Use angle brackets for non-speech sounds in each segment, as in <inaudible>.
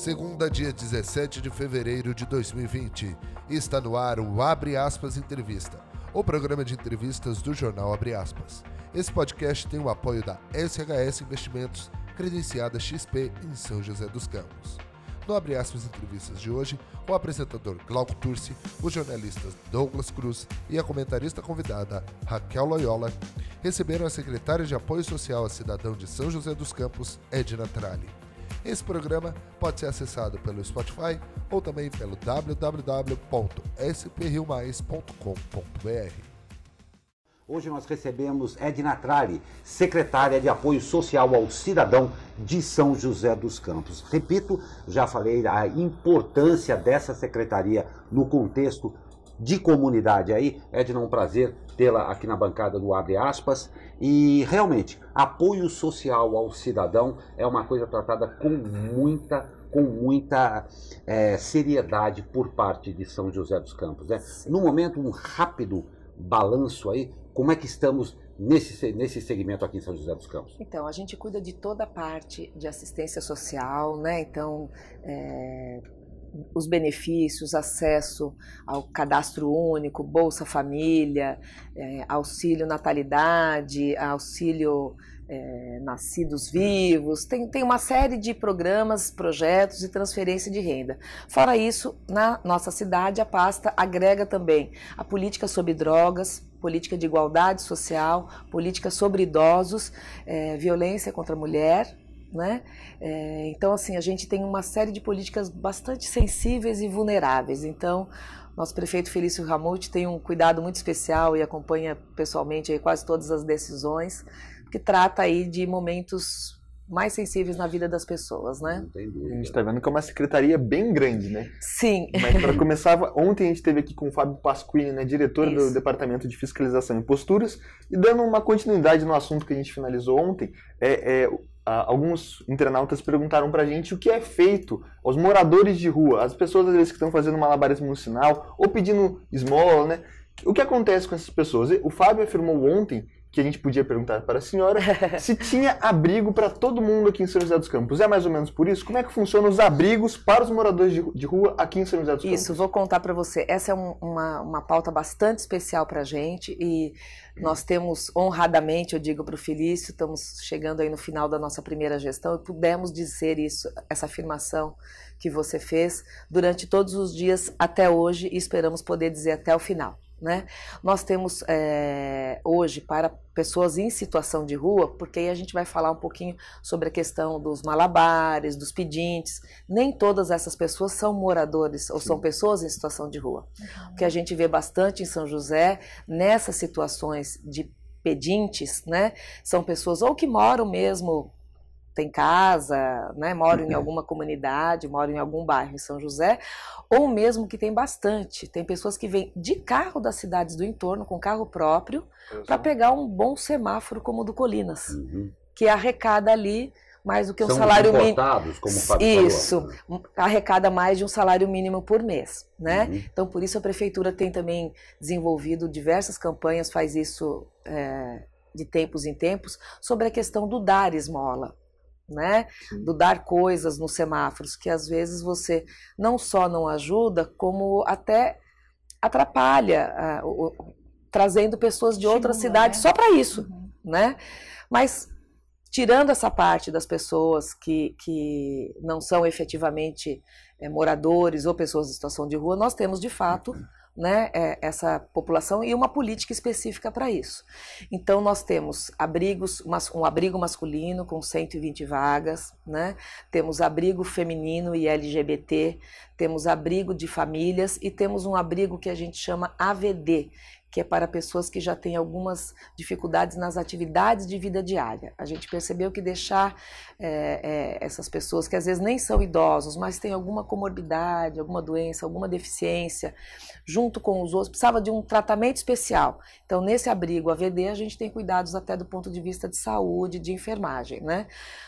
Segunda, dia 17 de fevereiro de 2020. Está no ar o Abre Aspas Entrevista, o programa de entrevistas do jornal Abre Aspas. Esse podcast tem o apoio da SHS Investimentos, credenciada XP em São José dos Campos. No Abre Aspas Entrevistas de hoje, o apresentador Glauco Turci, os jornalistas Douglas Cruz e a comentarista convidada Raquel Loyola receberam a secretária de Apoio Social a Cidadão de São José dos Campos, Edna Tralli. Esse programa pode ser acessado pelo Spotify ou também pelo www.sprriomais.com.br. Hoje nós recebemos Edna Tralli, secretária de Apoio Social ao Cidadão de São José dos Campos. Repito, já falei a importância dessa secretaria no contexto de comunidade aí. Edna, um prazer tê-la aqui na bancada do Abre Aspas. E realmente, apoio social ao cidadão é uma coisa tratada com muita com muita é, seriedade por parte de São José dos Campos. Né? No momento, um rápido balanço aí, como é que estamos nesse, nesse segmento aqui em São José dos Campos? Então, a gente cuida de toda a parte de assistência social, né? Então, é, os benefícios, acesso ao cadastro único, Bolsa Família, é, auxílio natalidade, auxílio é, nascidos vivos, tem, tem uma série de programas, projetos e transferência de renda. Fora isso, na nossa cidade, a pasta agrega também a política sobre drogas, política de igualdade social, política sobre idosos, é, violência contra a mulher, né? É, então, assim, a gente tem uma série de políticas bastante sensíveis e vulneráveis. Então, nosso prefeito Felício Ramute tem um cuidado muito especial e acompanha pessoalmente quase todas as decisões, que trata aí de momentos mais sensíveis na vida das pessoas, né? A gente está vendo que é uma secretaria bem grande, né? Sim. Mas para começar, ontem a gente esteve aqui com o Fábio Pasquini, né, diretor Isso. do Departamento de Fiscalização e Posturas, e dando uma continuidade no assunto que a gente finalizou ontem, é, é alguns internautas perguntaram pra gente o que é feito aos moradores de rua, as pessoas às vezes que estão fazendo malabarismo no sinal ou pedindo esmola, né? O que acontece com essas pessoas? O Fábio afirmou ontem que a gente podia perguntar para a senhora <laughs> se tinha abrigo para todo mundo aqui em São José dos Campos. É mais ou menos por isso? Como é que funcionam os abrigos para os moradores de, de rua aqui em São José dos Campos? Isso, vou contar para você. Essa é um, uma, uma pauta bastante especial para a gente e nós temos, honradamente, eu digo para o Felício, estamos chegando aí no final da nossa primeira gestão e pudemos dizer isso, essa afirmação que você fez durante todos os dias até hoje e esperamos poder dizer até o final. Né? Nós temos é, hoje para pessoas em situação de rua, porque aí a gente vai falar um pouquinho sobre a questão dos malabares, dos pedintes. Nem todas essas pessoas são moradores ou Sim. são pessoas em situação de rua. Uhum. O que a gente vê bastante em São José, nessas situações de pedintes, né, são pessoas ou que moram mesmo tem casa, né, moram em alguma comunidade, moram em algum bairro em São José, ou mesmo que tem bastante. Tem pessoas que vêm de carro das cidades do entorno, com carro próprio, para pegar um bom semáforo como o do Colinas, uhum. que arrecada ali mais do que um São salário mínimo. como o Fábio Isso, falou. arrecada mais de um salário mínimo por mês, né? Uhum. Então, por isso a prefeitura tem também desenvolvido diversas campanhas, faz isso é, de tempos em tempos, sobre a questão do dar esmola né? Do dar coisas nos semáforos, que às vezes você não só não ajuda, como até atrapalha, uh, o, trazendo pessoas de outras cidades né? só para isso, uhum. né? Mas tirando essa parte das pessoas que, que não são efetivamente é, moradores ou pessoas em situação de rua, nós temos de fato uhum né, é, essa população e uma política específica para isso. Então nós temos abrigos, um abrigo masculino com 120 vagas, né? Temos abrigo feminino e LGBT, temos abrigo de famílias e temos um abrigo que a gente chama AVD, que é para pessoas que já têm algumas dificuldades nas atividades de vida diária. A gente percebeu que deixar é, é, essas pessoas, que às vezes nem são idosos, mas têm alguma comorbidade, alguma doença, alguma deficiência, junto com os outros, precisava de um tratamento especial. Então, nesse abrigo AVD, a gente tem cuidados até do ponto de vista de saúde, de enfermagem. Né?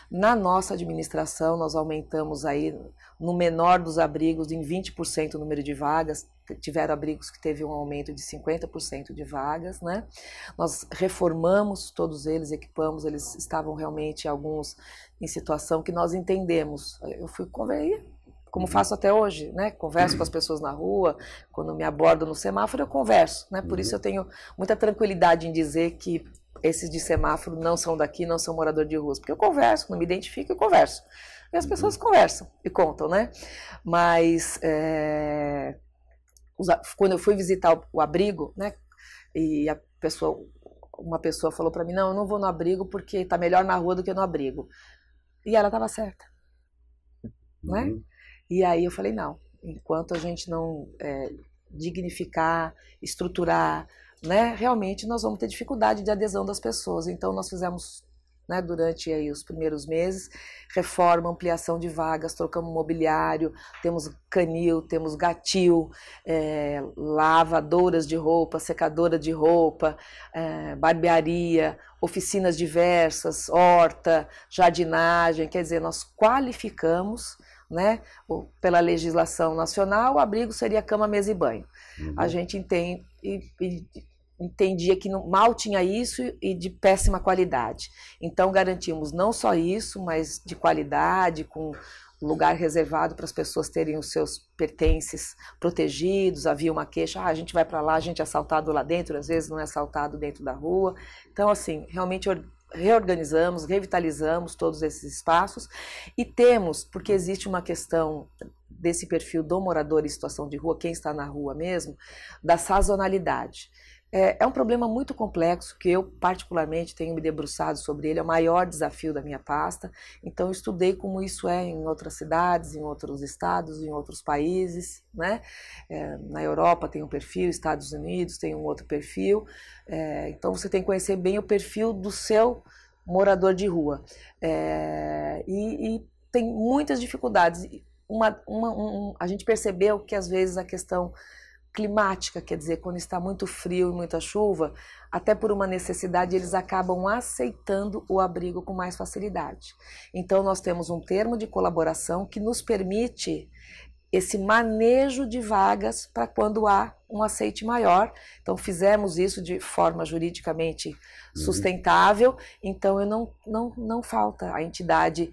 Na nossa administração, nós aumentamos aí no menor dos abrigos em 20% o número de vagas, tiveram abrigos que teve um aumento de 50% de vagas, né? Nós reformamos todos eles, equipamos, eles estavam realmente alguns em situação que nós entendemos. Eu fui conversar, como faço até hoje, né? Converso com as pessoas na rua, quando me abordam no semáforo, eu converso, né? Por isso eu tenho muita tranquilidade em dizer que esses de semáforo não são daqui, não são morador de ruas, porque eu converso, não me identifico, eu converso. E as pessoas conversam e contam, né? Mas é, quando eu fui visitar o abrigo, né? E a pessoa, uma pessoa falou para mim, não, eu não vou no abrigo porque está melhor na rua do que no abrigo. E ela estava certa, né? uhum. né? E aí eu falei, não, enquanto a gente não é, dignificar, estruturar, né, realmente nós vamos ter dificuldade de adesão das pessoas. Então nós fizemos né, durante aí os primeiros meses, reforma, ampliação de vagas, trocamos mobiliário, temos canil, temos gatil, é, lavadoras de roupa, secadora de roupa, é, barbearia, oficinas diversas, horta, jardinagem, quer dizer, nós qualificamos né? Pela legislação nacional, o abrigo seria cama, mesa e banho. Uhum. A gente entende, e, e, entendia que mal tinha isso e de péssima qualidade. Então garantimos não só isso, mas de qualidade, com lugar reservado para as pessoas terem os seus pertences protegidos. Havia uma queixa, ah, a gente vai para lá, a gente é assaltado lá dentro, às vezes não é assaltado dentro da rua. Então, assim, realmente reorganizamos, revitalizamos todos esses espaços e temos, porque existe uma questão desse perfil do morador em situação de rua, quem está na rua mesmo, da sazonalidade. É, é, um problema muito complexo que eu, particularmente, tenho me debruçado sobre ele, é o maior desafio da minha pasta. Então, estudei como isso é em outras cidades, em outros estados, em outros países. Né? É, na Europa tem um perfil, Estados Unidos tem um outro perfil. É, então, você tem que conhecer bem o perfil do seu morador de rua. É, e, e, tem muitas dificuldades. Uma, uma, um, a gente percebeu que, às vezes, a questão climática, quer dizer, quando está muito frio e muita chuva, até por uma necessidade, eles acabam aceitando o abrigo com mais facilidade. Então, nós temos um termo de colaboração que nos permite esse manejo de vagas para quando há um aceite maior. Então, fizemos isso de forma juridicamente uhum. sustentável, então eu não, não, não falta a entidade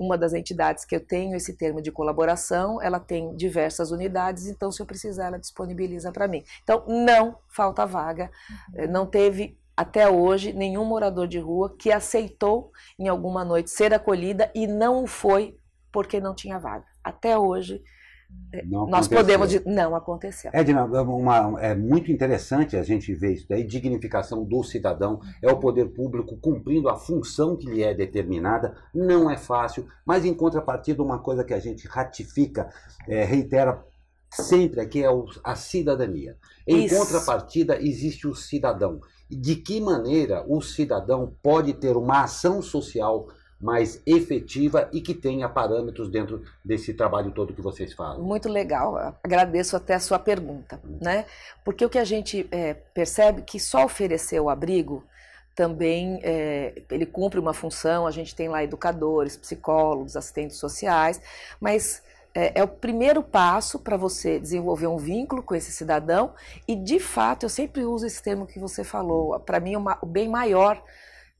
uma das entidades que eu tenho esse termo de colaboração, ela tem diversas unidades, então se eu precisar, ela disponibiliza para mim. Então, não falta vaga, uhum. não teve até hoje nenhum morador de rua que aceitou em alguma noite ser acolhida e não foi porque não tinha vaga. Até hoje não nós podemos não aconteceu. Edna, uma, é muito interessante a gente ver isso daí, dignificação do cidadão, é o poder público cumprindo a função que lhe é determinada, não é fácil, mas em contrapartida uma coisa que a gente ratifica, é, reitera sempre aqui é a cidadania. Em isso. contrapartida existe o cidadão. De que maneira o cidadão pode ter uma ação social mais efetiva e que tenha parâmetros dentro desse trabalho todo que vocês fazem. Muito legal, agradeço até a sua pergunta, hum. né? Porque o que a gente é, percebe que só oferecer o abrigo também é, ele cumpre uma função, a gente tem lá educadores, psicólogos, assistentes sociais, mas é, é, o primeiro passo para você desenvolver um vínculo com esse cidadão e, de fato, eu sempre uso esse termo que você falou, para mim o bem maior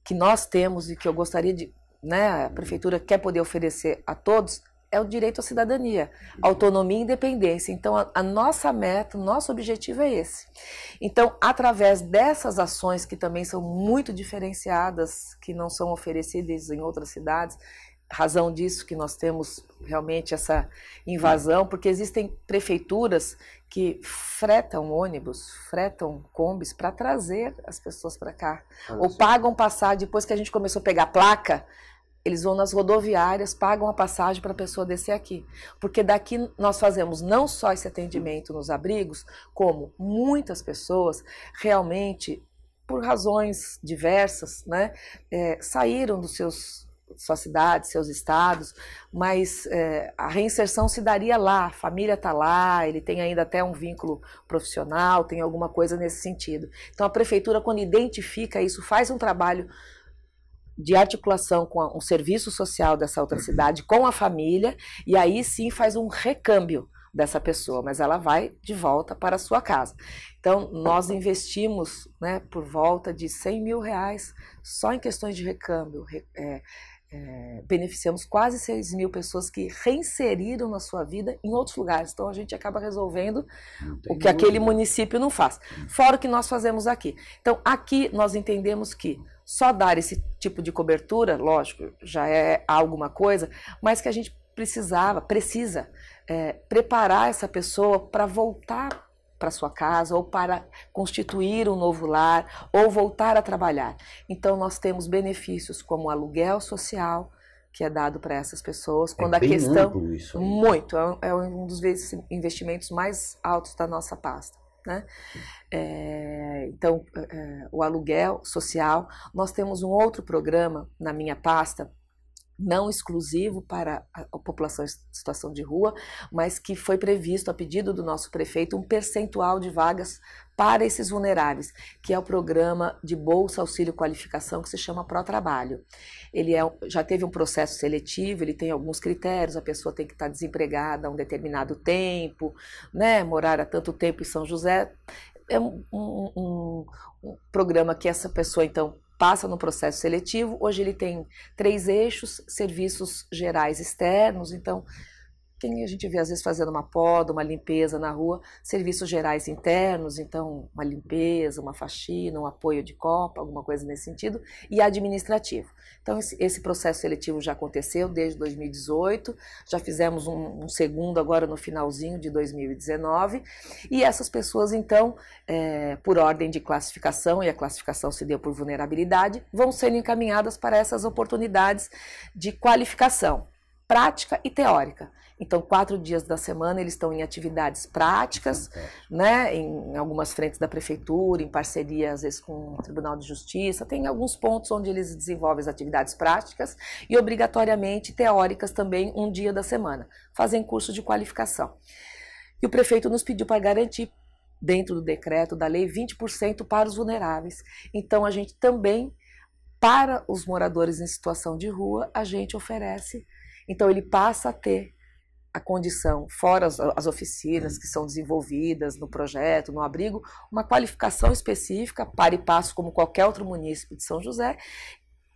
que nós temos e que eu gostaria de né, a prefeitura quer poder oferecer a todos é o direito à cidadania, autonomia e independência. Então, a, a, nossa meta, o nosso objetivo é esse. Então, através dessas ações que também são muito diferenciadas, que não são oferecidas em outras cidades, razão disso que nós temos realmente essa invasão, porque existem prefeituras que fretam ônibus, fretam combis para trazer as pessoas para cá, ou pagam passar depois que a gente começou a pegar placa, eles vão nas rodoviárias, pagam a passagem para a pessoa descer aqui. Porque daqui nós fazemos não só esse atendimento nos abrigos, como muitas pessoas realmente, por razões diversas, né, é, saíram dos seus suas cidades, seus estados, mas é, a reinserção se daria lá, a família está lá, ele tem ainda até um vínculo profissional, tem alguma coisa nesse sentido. Então a prefeitura, quando identifica isso, faz um trabalho de articulação com um serviço social dessa outra uhum. cidade, com a família, e aí sim faz um recâmbio dessa pessoa, mas ela vai de volta para a sua casa. Então, nós investimos né, por volta de 100 mil reais só em questões de recâmbio, é, é, beneficiamos quase 6 mil pessoas que reinseriram na sua vida em outros lugares. Então a gente acaba resolvendo o que aquele município não faz. Fora o que nós fazemos aqui. Então aqui nós entendemos que só dar esse tipo de cobertura, lógico, já é alguma coisa, mas que a gente precisava, precisa é, preparar essa pessoa para voltar para sua casa ou para constituir um novo lar ou voltar a trabalhar. Então nós temos benefícios como aluguel social que é dado para essas pessoas quando é a questão muito é, é um dos investimentos mais altos da nossa pasta. Né? É, então, é, o aluguel social. Nós temos um outro programa na minha pasta não exclusivo para a população em situação de rua, mas que foi previsto, a pedido do nosso prefeito, um percentual de vagas para esses vulneráveis, que é o programa de Bolsa Auxílio Qualificação, que se chama Pro Trabalho. Ele é, já teve um processo seletivo, ele tem alguns critérios, a pessoa tem que estar desempregada há um determinado tempo, né, morar há tanto tempo em São José. É um, um, um, um programa que essa pessoa, então, passa no processo seletivo. Hoje ele tem três eixos: serviços gerais externos, então quem a gente vê às vezes fazendo uma poda, uma limpeza na rua, serviços gerais internos, então uma limpeza, uma faxina, um apoio de copa, alguma coisa nesse sentido, e administrativo. Então esse, processo seletivo já aconteceu desde 2018, já fizemos um, um, segundo agora no finalzinho de 2019, e essas pessoas então, é, por ordem de classificação, e a classificação se deu por vulnerabilidade, vão sendo encaminhadas para essas oportunidades de qualificação prática e teórica. Então, quatro dias da semana eles estão em atividades práticas, né, em algumas frentes da prefeitura, em parceria às vezes com o Tribunal de Justiça. Tem alguns pontos onde eles desenvolvem as atividades práticas e obrigatoriamente teóricas também um dia da semana. Fazem curso de qualificação. E o prefeito nos pediu para garantir dentro do decreto da lei 20% para os vulneráveis. Então a gente também para os moradores em situação de rua, a gente oferece. Então ele passa a ter a condição, fora as, as, oficinas que são desenvolvidas no projeto, no abrigo, uma qualificação específica, para e passo como qualquer outro município de São José,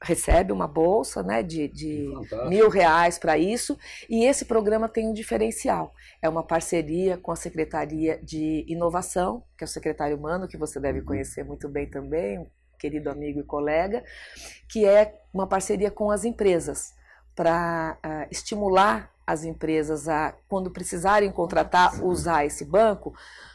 recebe uma bolsa né, de, de mil reais para isso, e esse programa tem um diferencial. É uma parceria com a Secretaria de Inovação, que é o secretário Humano, que você deve uhum. conhecer muito bem também, querido amigo e colega, que é uma parceria com as empresas para uh, estimular as empresas a, quando precisarem contratar, usar esse banco,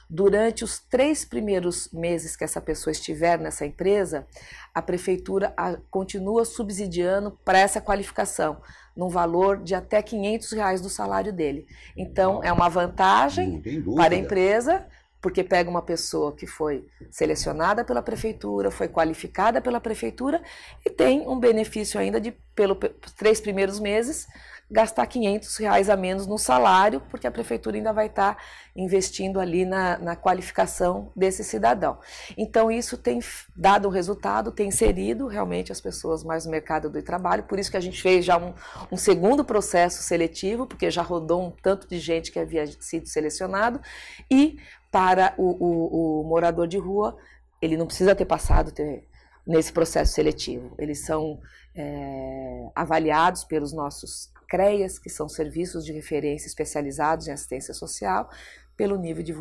durante os três primeiros meses que essa pessoa estiver nessa empresa, a prefeitura a, continua subsidiando para essa qualificação, num valor de até 500 reais do salário dele. Então, é uma vantagem para a empresa, porque pega uma pessoa que foi selecionada pela prefeitura, foi qualificada pela prefeitura e tem um benefício ainda de, pelos três primeiros meses, gastar 500 reais a menos no salário, porque a prefeitura ainda vai estar tá investindo ali na, na, qualificação desse cidadão. Então, isso tem dado um resultado, tem inserido realmente as pessoas mais no mercado do trabalho, por isso que a gente fez já um, um segundo processo seletivo, porque já rodou um tanto de gente que havia sido selecionado, e para o, o, o morador de rua, ele não precisa ter passado ter, nesse processo seletivo. Eles são é, avaliados pelos nossos CREAS, que são serviços de referência especializados em assistência social, pelo nível de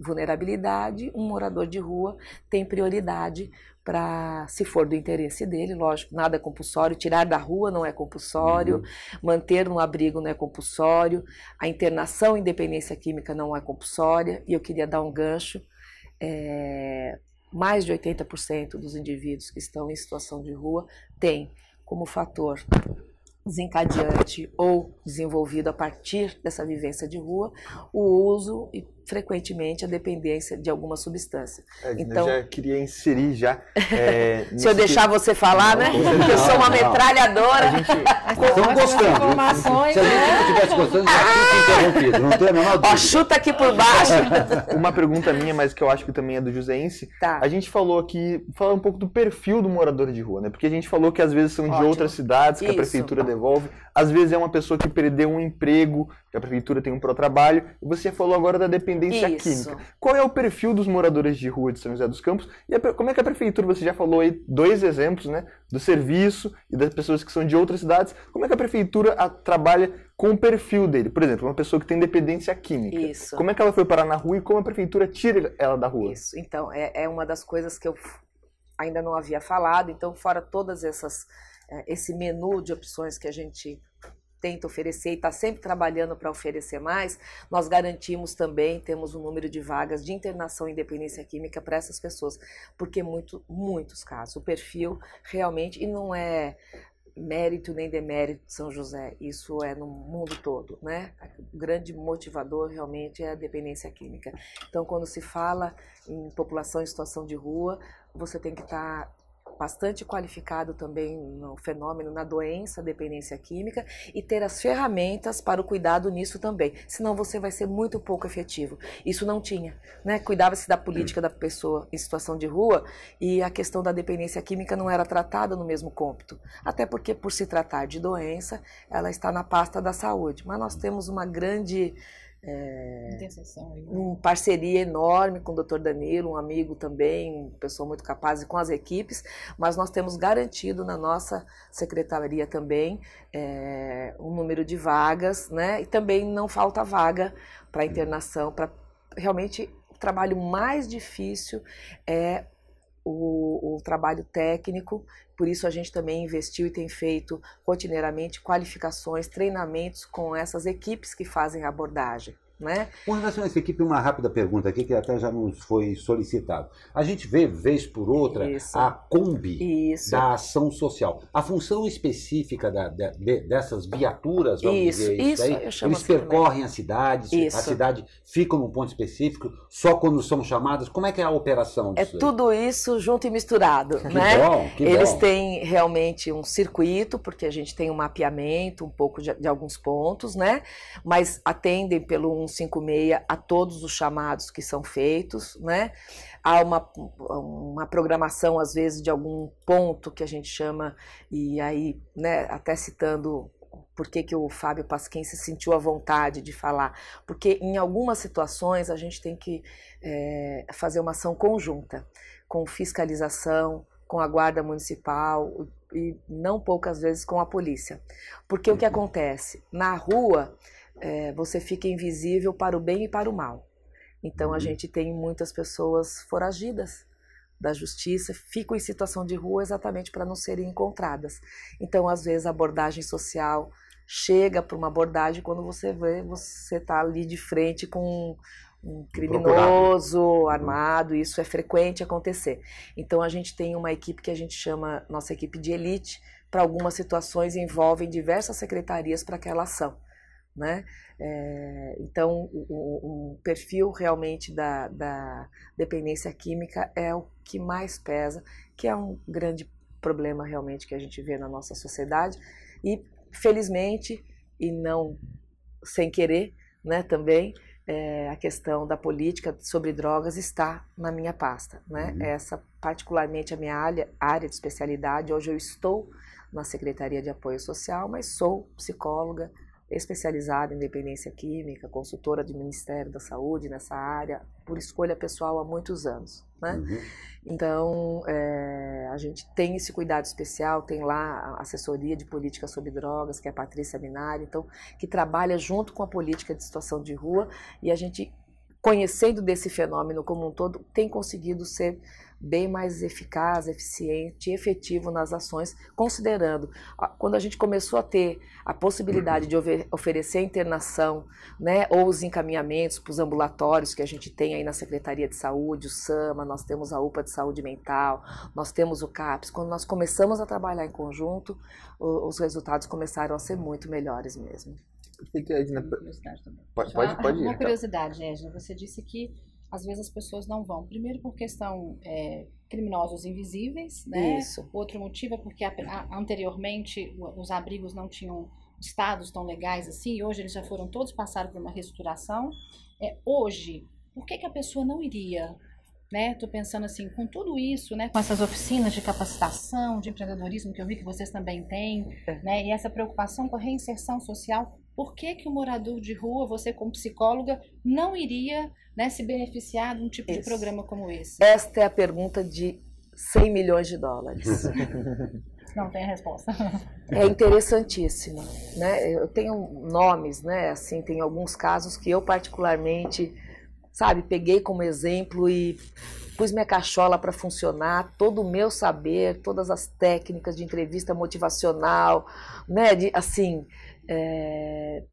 vulnerabilidade, um morador de rua tem prioridade para, se for do interesse dele, lógico, nada é compulsório, tirar da rua não é compulsório, uhum. manter no abrigo não é compulsório, a internação em dependência química não é compulsória, e eu queria dar um gancho. É, mais de 80% dos indivíduos que estão em situação de rua têm como fator desencadeante ou desenvolvido a partir dessa vivência de rua, o uso e frequentemente a dependência de alguma substância. É, então, eu já queria inserir já. É, <laughs> se eu deixar que... você falar, não, né? Porque eu sou uma metralhadora. Estão gostando. Informações, se a gente não né? estivesse gostando, já tinha interrompido. Não tem a menor <laughs> dúvida. Ó, chuta aqui por baixo. <laughs> uma pergunta minha, mas que eu acho que também é do Joséense. Tá. A gente falou aqui, falar um pouco do perfil do morador de rua, né? Porque a gente falou que às vezes são de Ótimo. outras cidades que Isso. a prefeitura devolve. Às vezes é uma pessoa que perdeu um emprego, que a prefeitura tem um pró-trabalho, e você falou agora da dependência Isso. química. Qual é o perfil dos moradores de rua de São José dos Campos? E a, como é que a prefeitura, você já falou aí dois exemplos, né, do serviço e das pessoas que são de outras cidades, como é que a prefeitura a, trabalha com o perfil dele? Por exemplo, uma pessoa que tem dependência química. Isso. Como é que ela foi parar na rua e como a prefeitura tira ela da rua? Isso. Então, é, é uma das coisas que eu ainda não havia falado. Então, fora todas essas é, esse menu de opções que a gente tenta oferecer e está sempre trabalhando para oferecer mais, nós garantimos também, temos um número de vagas de internação em dependência química para essas pessoas, porque muito, muitos casos, o perfil realmente, e não é mérito nem demérito de São José, isso é no mundo todo, né? O grande motivador realmente é a dependência química. Então, quando se fala em população em situação de rua, você tem que estar tá bastante qualificado também no fenômeno, na doença, dependência química, e ter as ferramentas para o cuidado nisso também. Senão você vai ser muito pouco efetivo. Isso não tinha. Né? Cuidava-se da política da pessoa em situação de rua e a questão da dependência química não era tratada no mesmo cômpito. Até porque, por se tratar de doença, ela está na pasta da saúde. Mas nós temos uma grande é, uma parceria enorme com o Dr. Danilo, um amigo também, pessoa muito capaz e com as equipes, mas nós temos garantido na nossa secretaria também é, um número de vagas, né? E também não falta vaga para internação, para realmente o trabalho mais difícil é o, o, trabalho técnico, por isso a gente também investiu e tem feito rotineiramente qualificações, treinamentos com essas equipes que fazem abordagem. Né? Com relação a essa equipe, uma rápida pergunta aqui que até já nos foi solicitado. A gente vê, vez por outra, Isso. a Kombi Isso. da ação social. A função específica da, de, dessas viaturas, vamos isso, dizer isso, aí, eles assim percorrem também. a cidade, a cidade fica num ponto específico, só quando são chamadas. Como é que é a operação É tudo isso junto e misturado. Que né? bom, que eles bom. têm realmente um circuito, porque a gente tem um mapeamento um pouco de, de alguns pontos, né? mas atendem pelo 156 a todos os chamados que são feitos, né? Há uma, uma programação, às vezes, de algum ponto que a gente chama, e aí, né, até citando por que, que o Fábio Pasquim se sentiu à vontade de falar, porque em algumas situações a gente tem que é, fazer uma ação conjunta, com fiscalização, com a guarda municipal e não poucas vezes com a polícia. Porque o que acontece? Na rua, é, você fica invisível para o bem e para o mal. Então a uhum. gente tem muitas pessoas foragidas da justiça, ficam em situação de rua exatamente para não serem encontradas. Então, às vezes, a abordagem social chega para uma abordagem quando você vê, você está ali de frente com um criminoso Procurado. armado, isso é frequente acontecer. Então a gente tem uma equipe que a gente chama nossa equipe de elite, para algumas situações envolvem diversas secretarias para aquela ação. Né? É, então, o, o, perfil realmente da, da dependência química é o que mais pesa, que é um grande problema realmente que a gente vê na nossa sociedade. E, felizmente, e não sem querer, né, também, é, a questão da política sobre drogas está na minha pasta. Né? Uhum. Essa, particularmente, a minha área, área de especialidade. Hoje eu estou na Secretaria de Apoio Social, mas sou psicóloga, especializada em dependência química, consultora do Ministério da Saúde nessa área, por escolha pessoal há muitos anos. Né? Uhum. Então, é, a gente tem esse cuidado especial, tem lá a assessoria de política sobre drogas, que é a Patrícia Minari, então, que trabalha junto com a política de situação de rua, e a gente, conhecendo desse fenômeno como um todo, tem conseguido ser bem mais eficaz, eficiente efetivo nas ações, considerando quando a gente começou a ter a possibilidade de oferecer internação, né, ou os encaminhamentos para os ambulatórios que a gente tem aí na Secretaria de Saúde, o SAMA, nós temos a UPA de Saúde Mental, nós temos o CAPS. Quando nós começamos a trabalhar em conjunto, os resultados começaram a ser muito melhores mesmo. Pode, pode, pode ir. Uma curiosidade, Edna, você disse que às vezes as pessoas não vão. Primeiro por questão é, criminosos invisíveis, né? Isso. Outro motivo é porque a, a, anteriormente os abrigos não tinham estados tão legais assim, e hoje eles já foram todos passados por uma reestruturação. É, hoje, por que, que a pessoa não iria? Né? Tô pensando assim, com tudo isso, né? Com essas oficinas de capacitação, de empreendedorismo que eu vi que vocês também têm, é. né? E essa preocupação com a reinserção social, por que, que o morador de rua, você como psicóloga, não iria né, se beneficiar de um tipo Isso. de programa como esse? Esta é a pergunta de 100 milhões de dólares. <laughs> Não tem resposta. É interessantíssimo, né? Eu tenho nomes, né? Assim, tem alguns casos que eu particularmente, sabe, peguei como exemplo e pus minha cachola para funcionar, todo o meu saber, todas as técnicas de entrevista motivacional, né? De, assim, é...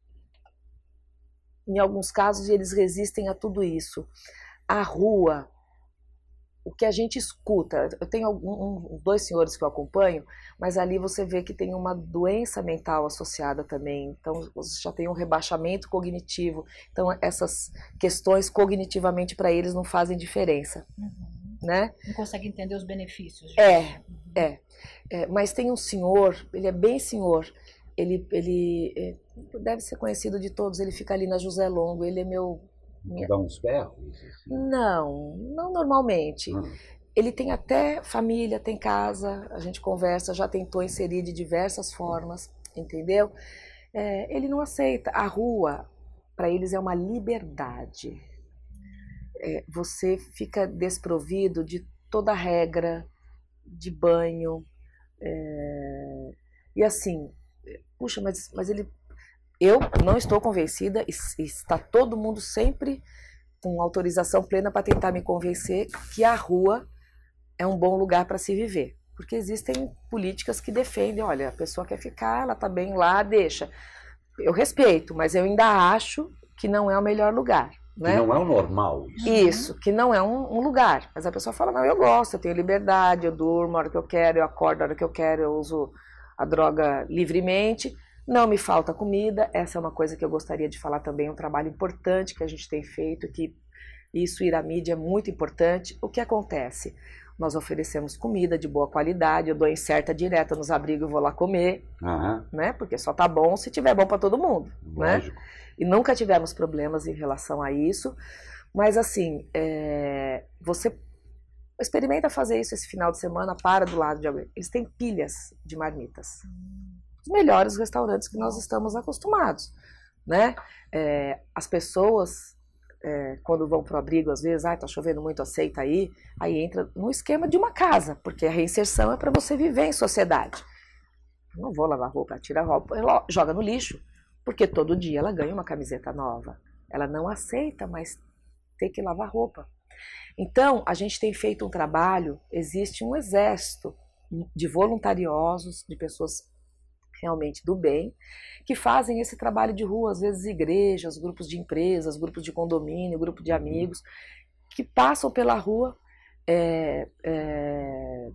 em alguns casos eles resistem a tudo isso. A rua, o que a gente escuta, eu tenho um, dois senhores que eu acompanho, mas ali você vê que tem uma doença mental associada também, então você já tem um rebaixamento cognitivo, então essas questões cognitivamente para eles não fazem diferença, uhum. né? Não consegue entender os benefícios. É, uhum. é, é, mas tem um senhor, ele é bem senhor, ele, ele é, deve ser conhecido de todos, ele fica ali na José Longo, ele é meu minha... Dá uns berros? Não, não normalmente. Hum. Ele tem até família, tem casa, a gente conversa, já tentou inserir de diversas formas, entendeu? É, ele não aceita. A rua, para eles, é uma liberdade. É, você fica desprovido de toda regra, de banho. É, e assim, puxa, mas, mas ele eu não estou convencida, e está todo mundo sempre com autorização plena para tentar me convencer que a rua é um bom lugar para se viver. Porque existem políticas que defendem, olha, a pessoa quer ficar, ela está bem lá, deixa. Eu respeito, mas eu ainda acho que não é o melhor lugar. Né? Que não é o normal. Isso, isso que não é um, um, lugar. Mas a pessoa fala, não, eu gosto, eu tenho liberdade, eu durmo a hora que eu quero, eu acordo a hora que eu quero, eu uso a droga livremente. Não me falta comida, essa é uma coisa que eu gostaria de falar também, um trabalho importante que a gente tem feito, que isso ir à mídia é muito importante. O que acontece? Nós oferecemos comida de boa qualidade, eu dou incerta direta nos abrigos e vou lá comer, uhum. né? Porque só tá bom se tiver bom para todo mundo, né? Lógico. né? E nunca tivemos problemas em relação a isso. Mas assim, é... você experimenta fazer isso esse final de semana, para do lado de alguém. Eles têm pilhas de marmitas os melhores restaurantes que nós estamos acostumados, né? É, as pessoas é, quando vão para o abrigo, às vezes, ah, tá chovendo muito, aceita aí, aí entra no esquema de uma casa, porque a reinserção é para você viver em sociedade. Não vou lavar roupa, tira a roupa, joga no lixo, porque todo dia ela ganha uma camiseta nova. Ela não aceita mais ter que lavar roupa. Então, a gente tem feito um trabalho, existe um exército de voluntariosos, de pessoas realmente do bem, que fazem esse trabalho de rua, às vezes igrejas, grupos de empresas, grupos de condomínio, grupo de amigos, que passam pela rua é, é,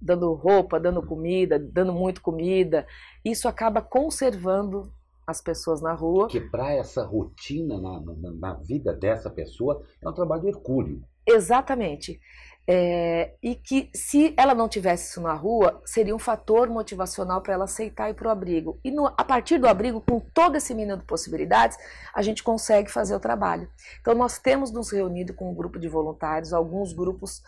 dando roupa, dando comida, dando muito comida. Isso acaba conservando as pessoas na rua. Quebrar essa rotina na, na, na vida dessa pessoa é um trabalho hercúleo. Exatamente. É, e que se ela não tivesse isso na rua, seria um fator motivacional para ela aceitar ir para o abrigo. E no, a partir do abrigo, com todo esse mínimo de possibilidades, a gente consegue fazer o trabalho. Então, nós temos nos reunido com um grupo de voluntários, alguns grupos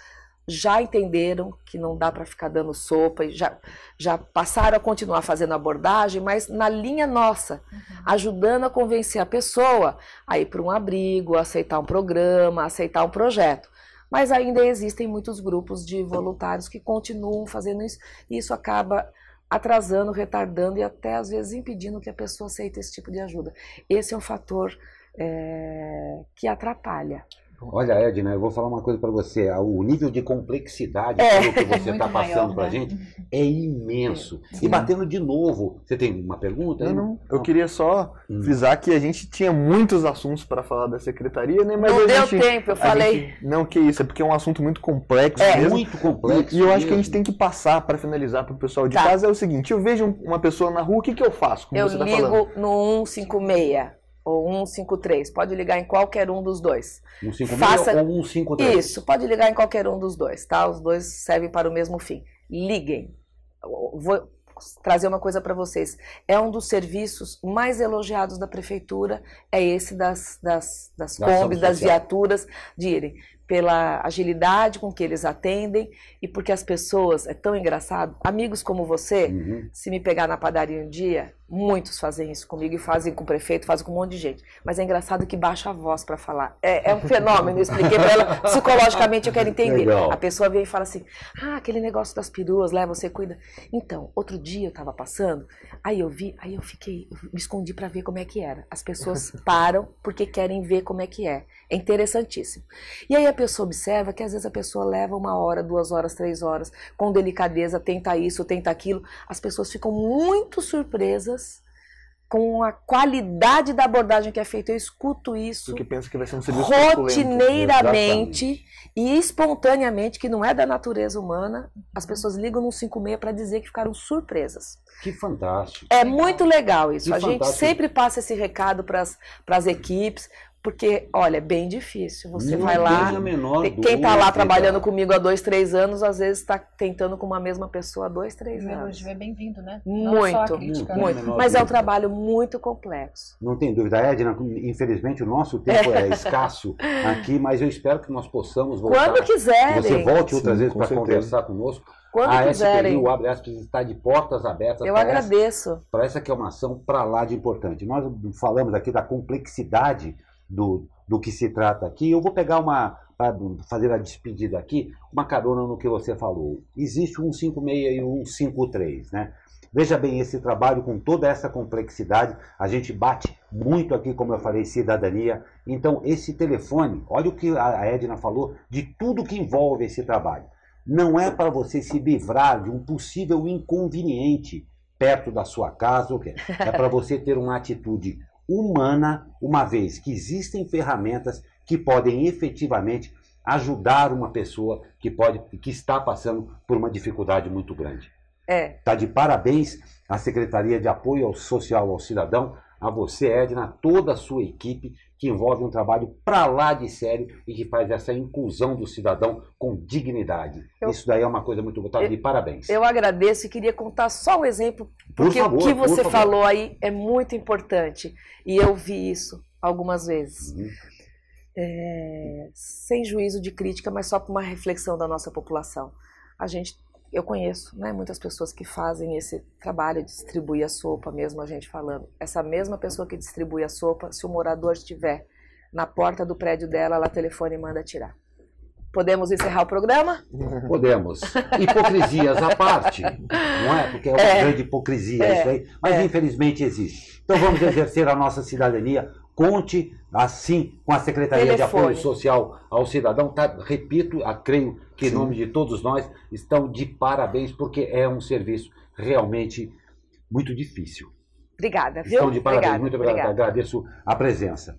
já entenderam que não dá para ficar dando sopa e já, já passaram a continuar fazendo abordagem, mas na linha nossa, uhum. ajudando a convencer a pessoa a ir para um abrigo, a aceitar um programa, a aceitar um projeto. Mas ainda existem muitos grupos de voluntários que continuam fazendo isso, e isso acaba atrasando, retardando e até às vezes impedindo que a pessoa aceite esse tipo de ajuda. Esse é um fator é, que atrapalha. Olha, Edna, eu vou falar uma coisa para você. O nível de complexidade é. que você <laughs> está passando para a né? gente é imenso. Sim. E batendo de novo, você tem uma pergunta? Não, não. Eu queria só hum. frisar que a gente tinha muitos assuntos para falar da secretaria, né? Mas não deu gente, tempo, eu falei. Gente, não, que isso, é porque é um assunto muito complexo. É mesmo. muito complexo. E, e eu mesmo. acho que a gente tem que passar para finalizar para o pessoal de tá. casa é o seguinte: eu vejo uma pessoa na rua, o que, que eu faço? eu tá ligo tá no 156 ou 153. Pode ligar em qualquer um dos dois. 156 Faça... ou 153. Isso, pode ligar em qualquer um dos dois, tá? Os dois servem para o mesmo fim. Liguem. Vou trazer uma coisa para vocês. É um dos serviços mais elogiados da prefeitura, é esse das, das, das Kombi, das viaturas, de irem. Pela agilidade com que eles atendem e porque as pessoas, é tão engraçado, amigos como você, uhum. se me pegar na padaria um dia, muitos fazem isso comigo e fazem com o prefeito, fazem com um monte de gente. Mas é engraçado que baixa a voz para falar. É, é, um fenômeno, eu expliquei para ela, <laughs> psicologicamente eu quero entender. Legal. A pessoa vem e fala assim, ah, aquele negócio das peruas, leva, você cuida. Então, outro dia eu estava passando, aí eu vi, aí eu fiquei, eu me escondi para ver como é que era. As pessoas param porque querem ver como é que é. É interessantíssimo. E aí a pessoa observa que às vezes a pessoa leva uma hora, duas horas, três horas, com delicadeza, tenta isso, tenta aquilo. As pessoas ficam muito surpresas com a qualidade da abordagem que é feita. Eu escuto isso Porque pensa que vai ser um serviço rotineiramente e espontaneamente, que não é da natureza humana. As pessoas ligam no 56 para dizer que ficaram surpresas. Que fantástico. É muito legal isso. Que a fantástico. gente sempre passa esse recado para as equipes, porque, olha, é bem difícil. Você não vai lá. quem está lá trabalhando comigo há dois, três anos, às vezes está tentando com uma mesma pessoa há dois, três anos. Hoje é bem-vindo, né? Muito, crítica, muito. Né? Mas é um trabalho muito complexo. Não tem dúvida, Edna. Infelizmente, o nosso tempo é escasso aqui, mas eu espero que nós possamos voltar. Quando quiserem. Que você volte outras Sim, vezes para conversar conosco. Quando a quiserem. o Abre Aspas, está de portas abertas. Eu agradeço. Para essa que é uma ação para lá de importante. Nós falamos aqui da complexidade do, do que se trata aqui. Eu vou pegar uma, para fazer a despedida aqui, uma carona no que você falou. Existe um 56 e um 53, né? Veja bem, esse trabalho com toda essa complexidade, a gente bate muito aqui, como eu falei, cidadania. Então, esse telefone, olha o que a Edna falou, de tudo que envolve esse trabalho. Não é para você se livrar de um possível inconveniente perto da sua casa, é para você ter uma atitude humana, uma vez que existem ferramentas que podem efetivamente ajudar uma pessoa que pode que está passando por uma dificuldade muito grande. É. Tá de parabéns à Secretaria de Apoio Social ao Cidadão, a você, Edna, toda a sua equipe que envolve um trabalho para lá de sério e que faz essa inclusão do cidadão com dignidade. Eu, Isso daí é uma coisa muito boa. De parabéns. Eu agradeço e queria contar só um exemplo, porque favor, o que você falou aí é muito importante. E eu vi isso algumas vezes. Uhum. É, sem juízo de crítica, mas só para uma reflexão da nossa população. A gente eu conheço né, muitas pessoas que fazem esse trabalho de distribuir a sopa, mesmo a gente falando. Essa mesma pessoa que distribui a sopa, se o morador estiver na porta do prédio dela, ela telefone e manda tirar. Podemos encerrar o programa? <laughs> Podemos. Hipocrisias à parte, não é? Porque é uma é, grande hipocrisia é, isso aí, mas é. infelizmente existe. Então vamos exercer a nossa cidadania Conte assim com a Secretaria Telefone. de Apoio Social ao Cidadão. Tá, repito, a, creio que Sim. em nome de todos nós estão de parabéns, porque é um serviço realmente muito difícil. Obrigada, viu? Estão de parabéns, obrigada, muito obrigado. Agradeço a presença.